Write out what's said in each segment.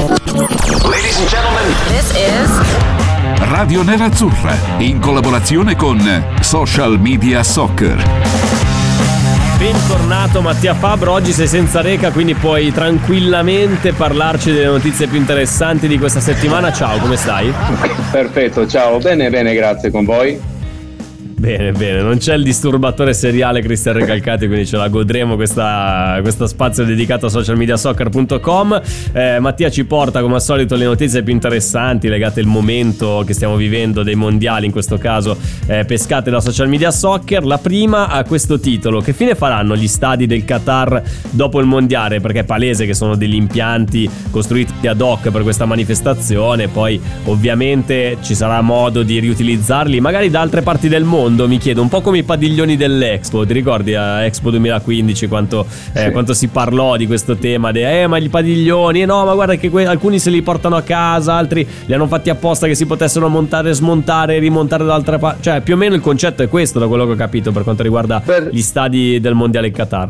Ladies and gentlemen, This is Radio Nerazzurra in collaborazione con Social Media Soccer. Bentornato Mattia Fabro, oggi sei senza reca quindi puoi tranquillamente parlarci delle notizie più interessanti di questa settimana. Ciao, come stai? Perfetto, ciao, bene, bene, grazie con voi. Bene, bene, non c'è il disturbatore seriale Cristian Recalcati, quindi ce la godremo questa, questo spazio dedicato a socialmediasoccer.com. Eh, Mattia ci porta come al solito le notizie più interessanti legate al momento che stiamo vivendo dei mondiali, in questo caso eh, pescate da Social Media Soccer. La prima ha questo titolo, che fine faranno gli stadi del Qatar dopo il mondiale? Perché è palese che sono degli impianti costruiti ad hoc per questa manifestazione, poi ovviamente ci sarà modo di riutilizzarli magari da altre parti del mondo mi chiedo un po' come i padiglioni dell'Expo ti ricordi a Expo 2015 quanto, eh, Sì. quanto si parlò di questo tema di, eh ma gli padiglioni eh no ma guarda che que- alcuni se li portano a casa altri li hanno fatti apposta che si potessero montare smontare rimontare da altre parti cioè più o meno il concetto è questo da quello che ho capito per quanto riguarda Per- gli stadi del mondiale in Qatar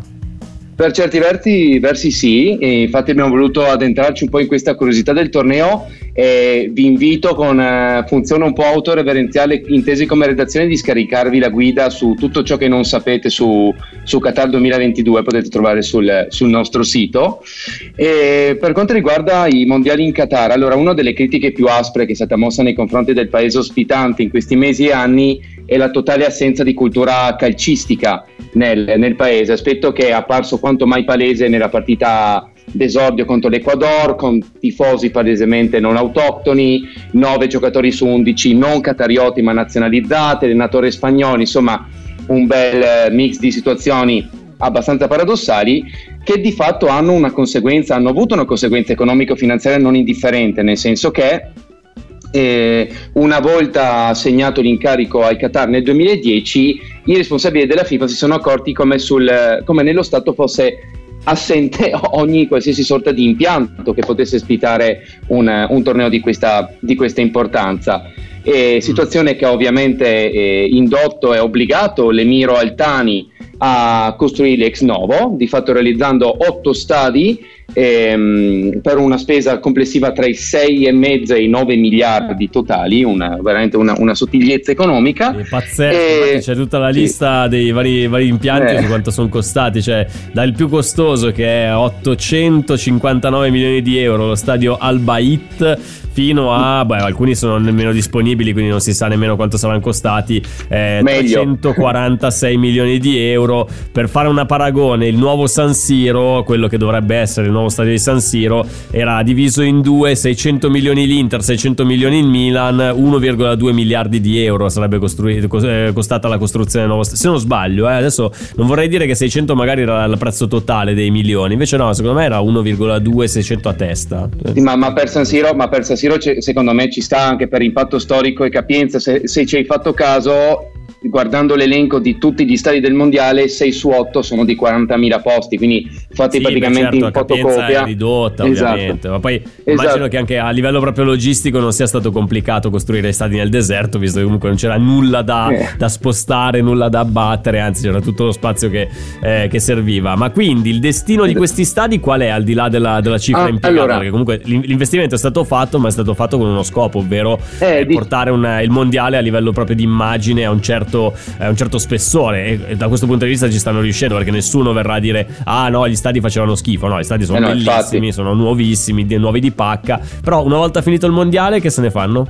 Per certi versi, versi sì, infatti abbiamo voluto addentrarci un po' in questa curiosità del torneo e vi invito con eh, funzione un po' autoreverenziale intesi come redazione di scaricarvi la guida su tutto ciò che non sapete su, su Qatar 2022, potete trovare sul, sul nostro sito. E per quanto riguarda i mondiali in Qatar, allora una delle critiche più aspre che è stata mossa nei confronti del paese ospitante in questi mesi e anni è la totale assenza di cultura calcistica nel, nel paese, aspetto che è apparso quanto mai palese nella partita d'esordio contro l'Ecuador, con tifosi palesemente non autoctoni, 9 giocatori su 11 non catarioti ma nazionalizzati, allenatori spagnoli, insomma un bel eh, mix di situazioni abbastanza paradossali che di fatto hanno una conseguenza, hanno avuto una conseguenza economico-finanziaria non indifferente, nel senso che eh, una volta assegnato l'incarico al Qatar nel 2010, i responsabili della FIFA si sono accorti come, sul, come nello Stato fosse assente ogni qualsiasi sorta di impianto che potesse ospitare un, un torneo di questa, di questa importanza. E situazione che ovviamente eh, indotto e obbligato l'Emiro Altani a costruire ex novo, di fatto realizzando otto stadi ehm, per una spesa complessiva tra i 6,5 e i 9 miliardi totali, una, veramente una, una sottigliezza economica. È pazzesco, E- c'è tutta la sì. lista dei vari, vari impianti Eh. su quanto sono costati, cioè dal più costoso che è 859 milioni di euro, lo stadio Al Bait, fino a, beh, alcuni sono nemmeno disponibili, quindi non si sa nemmeno quanto saranno costati, eh, Meglio. 346 milioni di euro. Per fare una paragone, il nuovo San Siro, quello che dovrebbe essere il nuovo stadio di San Siro, era diviso in due, 600 milioni l'Inter, 600 milioni il Milan, 1,2 miliardi di euro sarebbe costrui- cos- eh, costata la costruzione del nuovo stadio. Se non sbaglio, eh, adesso non vorrei dire che 600 magari era il prezzo totale dei milioni, invece no, secondo me era 1,2 600 a testa. Sì, ma, ma per San Siro, ma per San Siro secondo me ci sta anche per impatto storico e capienza. Se, se ci hai fatto caso, guardando l'elenco di tutti gli stadi del mondiale, 6 su 8 sono di 40.000 posti, quindi fatti Sì, praticamente certo, in fotocopia. è ridotta Esatto. ovviamente ma poi immagino Esatto. che anche a livello proprio logistico non sia stato complicato costruire stadi nel deserto visto che comunque non c'era nulla da, Eh. da spostare nulla da abbattere anzi c'era tutto lo spazio che, eh, che serviva ma quindi il destino di questi stadi qual è al di là della, della cifra Ah, impiegata allora- perché comunque l'in- l'investimento è stato fatto ma è stato fatto con uno scopo ovvero Eh, eh, portare un- il mondiale a livello proprio di immagine a un certo, a un certo spessore e, e da questo punto di vista ci stanno riuscendo perché nessuno verrà a dire ah no gli stadi facevano schifo no gli stadi sono Eh no, bellissimi infatti. sono nuovissimi nuovi di pacca però una volta finito il mondiale che se ne fanno?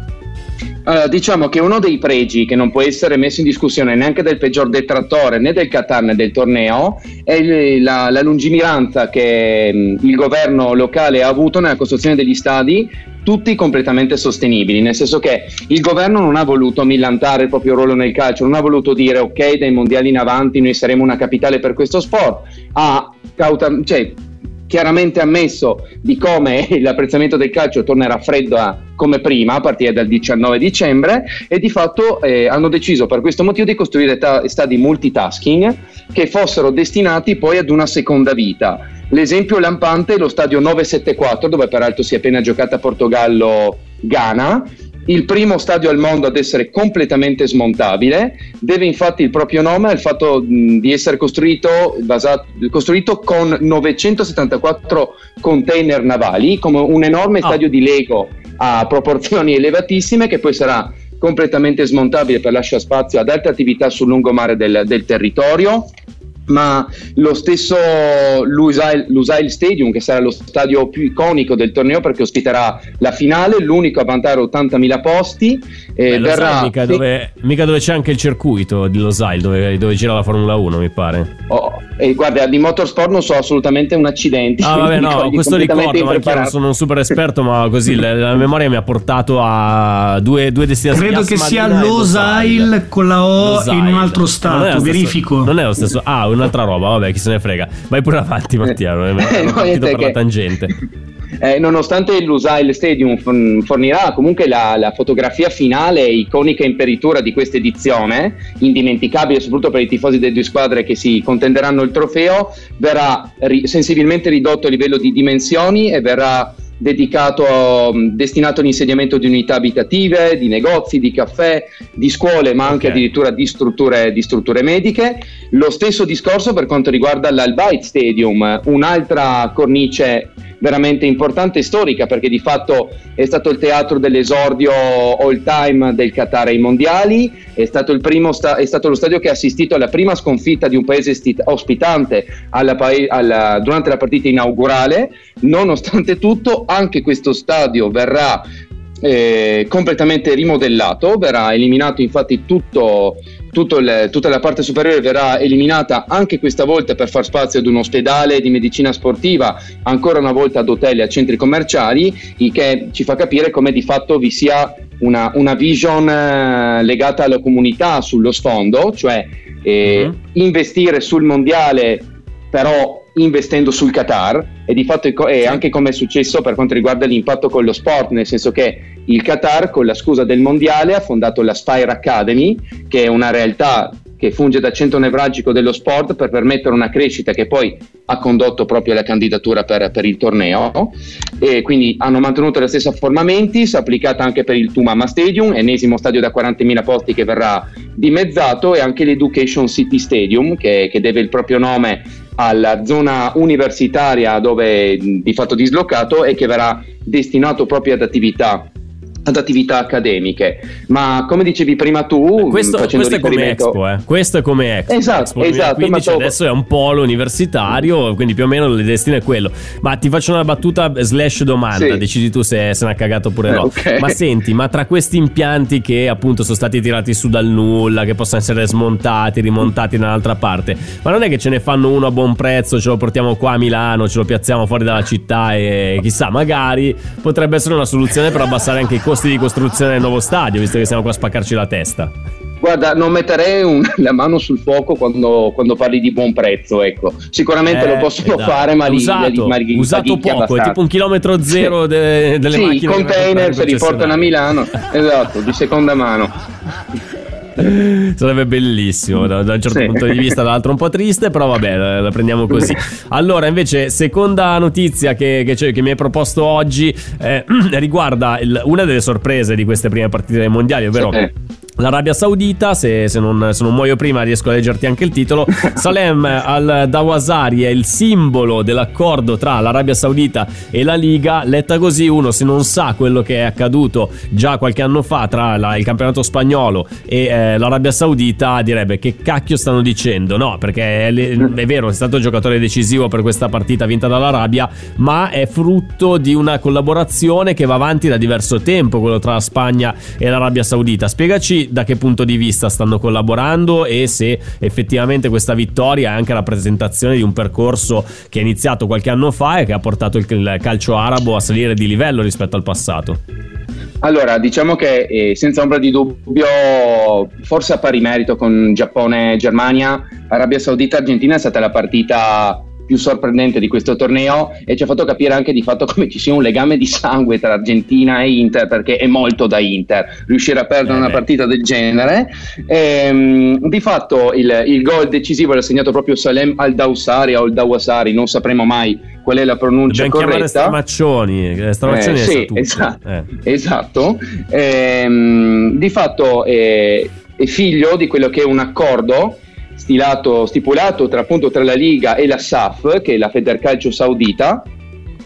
Allora, diciamo che uno dei pregi che non può essere messo in discussione neanche del peggior detrattore né del Qatar né del torneo è la, la lungimiranza che mh, il governo locale ha avuto nella costruzione degli stadi tutti completamente sostenibili, nel senso che il governo non ha voluto millantare il proprio ruolo nel calcio, non ha voluto dire ok dai mondiali in avanti noi saremo una capitale per questo sport, ha cauta- cioè, chiaramente ammesso di come l'apprezzamento del calcio tornerà freddo a, come prima a partire dal 19 dicembre e di fatto eh, hanno deciso per questo motivo di costruire ta- stadi multitasking che fossero destinati poi ad una seconda vita. L'esempio lampante è lo stadio 974 dove peraltro si è appena giocata Portogallo-Ghana il primo stadio al mondo ad essere completamente smontabile, deve infatti il proprio nome al fatto di essere costruito, basato, costruito con 974 container navali, come un enorme oh. stadio di Lego a proporzioni elevatissime che poi sarà completamente smontabile per lasciare spazio ad altre attività sul lungomare del, del territorio ma lo stesso Lusail, Lusail, Stadium, che sarà lo stadio più iconico del torneo perché ospiterà la finale, l'unico a vantare 80.000 posti. Eh, Beh, verrà... mica, dove, mica, dove, c'è anche il circuito di Losail, dove, dove gira la Formula 1, mi pare. Oh, e guarda, di motorsport non so assolutamente un accidente. Ah, vabbè, no, questo ricordo, ma io non sono un super esperto, ma così la, la, memoria mi ha portato a due, due destinazioni. Credo che sia Losail con la O Losail. in un altro stato, non verifico. Non è lo stesso. Ah, un'altra roba, vabbè, chi se ne frega. Vai pure avanti, Mattia, non è no, partito per che... la tangente. Eh, nonostante l'Usail Stadium fornirà comunque la, la, fotografia finale iconica in peritura di questa edizione, indimenticabile soprattutto per i tifosi delle due squadre che si contenderanno il trofeo, verrà ri- sensibilmente ridotto a livello di dimensioni e verrà dedicato, destinato all'insediamento di unità abitative, di negozi, di caffè, di scuole, ma anche okay. addirittura di strutture, di strutture, mediche. Lo stesso discorso per quanto riguarda l'Albait Stadium, un'altra cornice veramente importante e storica perché di fatto è stato il teatro dell'esordio all time del Qatar ai mondiali, è stato, sta- è stato, lo stadio che ha assistito alla prima sconfitta di un paese sti- ospitante alla pa- alla, durante la partita inaugurale, nonostante tutto anche questo stadio verrà eh, completamente rimodellato, verrà eliminato infatti tutto il, tutta la parte superiore verrà eliminata anche questa volta per far spazio ad un ospedale di medicina sportiva, ancora una volta ad hotel e a centri commerciali, il che ci fa capire come di fatto vi sia una, una vision eh, legata alla comunità sullo sfondo, cioè eh, uh-huh. investire sul mondiale però investendo sul Qatar e di fatto è anche come è successo per quanto riguarda l'impatto con lo sport, nel senso che il Qatar con la scusa del mondiale ha fondato la Spire Academy, che è una realtà che funge da centro nevralgico dello sport per permettere una crescita che poi ha condotto proprio alla candidatura per, per il torneo. E quindi hanno mantenuto la stessa forma Mentis applicata anche per il Tumama Stadium, ennesimo stadio da 40.000 posti che verrà dimezzato e anche l'Education City Stadium che, che deve il proprio nome alla zona universitaria dove di fatto dislocato e che verrà destinato proprio ad attività ad attività accademiche. Ma come dicevi prima tu, questo, questo è come Expo, eh. questo è come Expo. Esatto, Expo esatto. 2015, adesso è un polo universitario, quindi più o meno il destino è quello. Ma ti faccio una battuta slash domanda, sì. decidi tu se, se ne ha cagato oppure no. Okay. Ma senti, ma tra questi impianti che appunto sono stati tirati su dal nulla, che possono essere smontati, rimontati da un'altra parte, ma non è che ce ne fanno uno a buon prezzo, ce lo portiamo qua a Milano, ce lo piazziamo fuori dalla città e chissà, magari potrebbe essere una soluzione per abbassare anche i costi costi di costruzione del nuovo stadio, visto che siamo qua a spaccarci la testa? Guarda, non metterei un, la mano sul fuoco quando, quando, parli di buon prezzo, ecco. Sicuramente eh, lo possono esatto. fare, ma usato, li, li, usato poco, è tipo un chilometro zero de, delle sì, macchine. Sì, i container se li portano a Milano, esatto, di seconda mano. Sarebbe bellissimo da, da, un certo sì. punto di vista, dall'altro un po' triste, però vabbè, la, la prendiamo così. Allora, invece, seconda notizia che, che, che mi hai proposto oggi eh, riguarda il, una delle sorprese di queste prime partite dei mondiali, ovvero... Sì L'Arabia Saudita, se, se, non, se, non, muoio prima riesco a leggerti anche il titolo, Salem al-Dawasari è il simbolo dell'accordo tra l'Arabia Saudita e la Liga, letta così uno se non sa quello che è accaduto già qualche anno fa tra la, il campionato spagnolo e eh, l'Arabia Saudita direbbe che cacchio stanno dicendo, no perché è, è vero è stato giocatore decisivo per questa partita vinta dall'Arabia, ma è frutto di una collaborazione che va avanti da diverso tempo, quello tra la Spagna e l'Arabia Saudita. Spiegaci da che punto di vista stanno collaborando e se effettivamente questa vittoria è anche la presentazione di un percorso che è iniziato qualche anno fa e che ha portato il calcio arabo a salire di livello rispetto al passato. Allora, diciamo che eh, senza ombra di dubbio, forse a pari merito con Giappone e Germania, Arabia Saudita-Argentina è stata la partita più sorprendente di questo torneo e ci ha fatto capire anche di fatto come ci sia un legame di sangue tra Argentina e Inter perché è molto da Inter riuscire a perdere una partita del genere. E, ehm, di fatto il, il gol decisivo l'ha segnato proprio Salem Al-Dawsari o Al-Dawasari, non sapremo mai qual è la pronuncia Dobbiamo corretta. Stramaccioni, eh, Stramaccioni eh, sì, esatto. Eh. esatto. Ehm, di fatto è figlio di quello che è un accordo stilato, stipulato tra, appunto, tra la Liga e la SAF, che è la Federcalcio Saudita,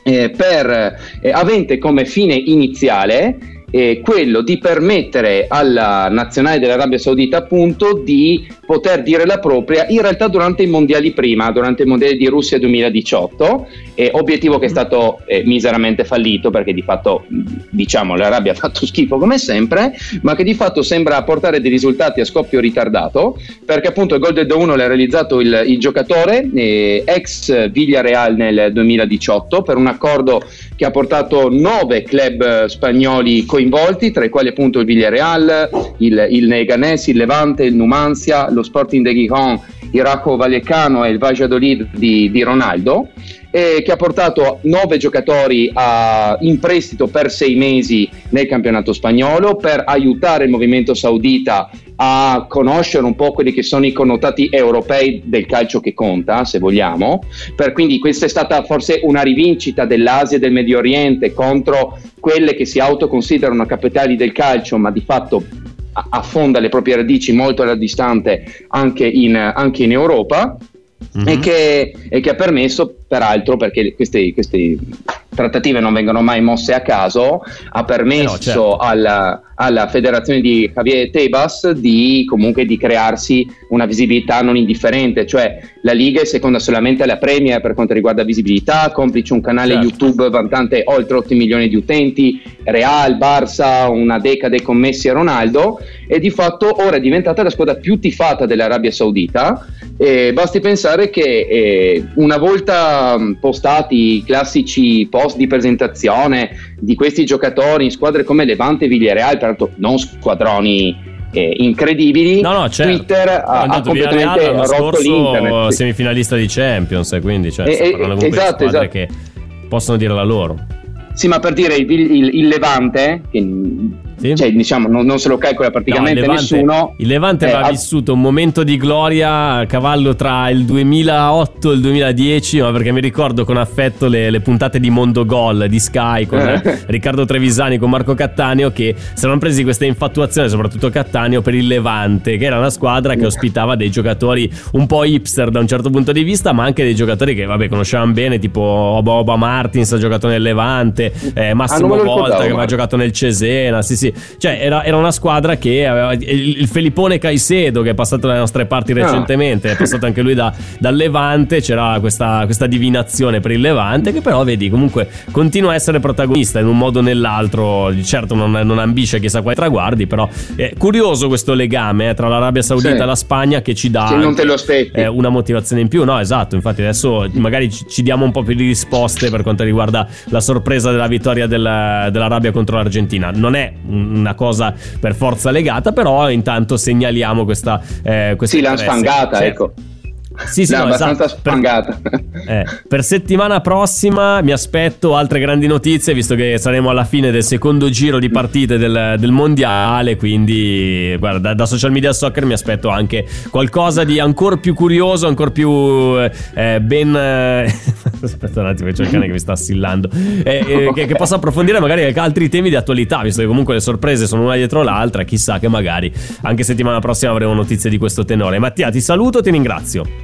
eh, per, eh, avente come fine iniziale eh, quello di permettere alla nazionale dell'Arabia Saudita appunto di poter dire la propria in realtà durante i mondiali prima, durante il mondiale di Russia 2018, eh, obiettivo che è stato eh, miseramente fallito perché di fatto diciamo l'Arabia ha fatto schifo come sempre, ma che di fatto sembra portare dei risultati a scoppio ritardato perché appunto il gol del 2-1 l'ha realizzato il, il giocatore eh, ex Villarreal nel 2018 per un accordo che ha portato nove club spagnoli coinvolti, tra i quali appunto il Villarreal, il, il Neganés, il Levante, il Numancia, lo Sporting de Gijón, il Raco Vallecano e il Valladolid di, di Ronaldo eh, che ha portato nove giocatori a, in prestito per sei mesi nel campionato spagnolo per aiutare il movimento saudita a conoscere un po' quelli che sono i connotati europei del calcio che conta, se vogliamo. Per, quindi questa è stata forse una rivincita dell'Asia e del Medio Oriente contro quelle che si autoconsiderano capitali del calcio, ma di fatto affonda le proprie radici molto alla distante anche in, anche in Europa. Mm-hmm. E, che, e, che, ha permesso, peraltro, perché queste, queste trattative non vengono mai mosse a caso, ha permesso eh no, certo. alla, alla, federazione di Javier Tebas di comunque di crearsi una visibilità non indifferente, cioè la Liga è seconda solamente alla Premier per quanto riguarda visibilità, complice un canale certo. YouTube vantante oltre 8 milioni di utenti, Real, Barça, una decade con Messi e Ronaldo e di fatto ora è diventata la squadra più tifata dell'Arabia Saudita e basti pensare che eh, una volta postati i classici post di presentazione di questi giocatori in squadre come Levante e Villarreal, peraltro non squadroni eh, incredibili. No, no, certo. Twitter ha, ha completamente rotto l'internet. Semifinalista di Champions, quindi cioè, eh, eh, esatto, esatto. che possono dire la loro. Sì, ma per dire il, il, il Levante, che sì. Cioè, diciamo, non, non, se lo calcola praticamente no, il Levante, nessuno. Il Levante aveva eh, vissuto un momento di gloria a cavallo tra il 2008 e il 2010, ma perché mi ricordo con affetto le, le puntate di Mondo Gol di Sky con eh. Riccardo Trevisani, con Marco Cattaneo, che si erano presi questa infatuazione, soprattutto Cattaneo, per il Levante, che era una squadra che ospitava dei giocatori un po' hipster da un certo punto di vista, ma anche dei giocatori che, vabbè, conoscevamo bene, tipo Oba, Oba Martins ha giocato nel Levante, eh, Massimo ah, Volta che aveva giocato nel Cesena, sì sì, cioè era, era, una squadra che aveva il, il Felippone Caicedo che è passato dalle nostre parti ah. recentemente, è passato anche lui da, dal Levante, c'era questa, questa, divinazione per il Levante che però vedi comunque continua a essere protagonista in un modo o nell'altro, certo non, non ambisce chissà quali traguardi, però è curioso questo legame eh, tra l'Arabia Saudita sì. e la Spagna che ci dà anche, eh, una motivazione in più, no esatto, infatti adesso magari ci, diamo un po' più di risposte per quanto riguarda la sorpresa della vittoria del, dell'Arabia contro l'Argentina, non è una cosa per forza legata, però intanto segnaliamo questa... Eh, questa sì, l'hanno spangata, cioè, ecco. Sì, sì, no, abbastanza esatto. spangata. Per, eh, per, settimana prossima mi aspetto altre grandi notizie, visto che saremo alla fine del secondo giro di partite del, del mondiale. Quindi, guarda, da, da, social media soccer mi aspetto anche qualcosa di ancora più curioso, ancora più eh, ben. Eh, aspetta un attimo, c'è il cane che mi sta assillando. Eh, eh, che, che, possa approfondire magari altri temi di attualità, visto che comunque le sorprese sono una dietro l'altra. Chissà che magari anche settimana prossima avremo notizie di questo tenore. Mattia, ti saluto, ti ringrazio.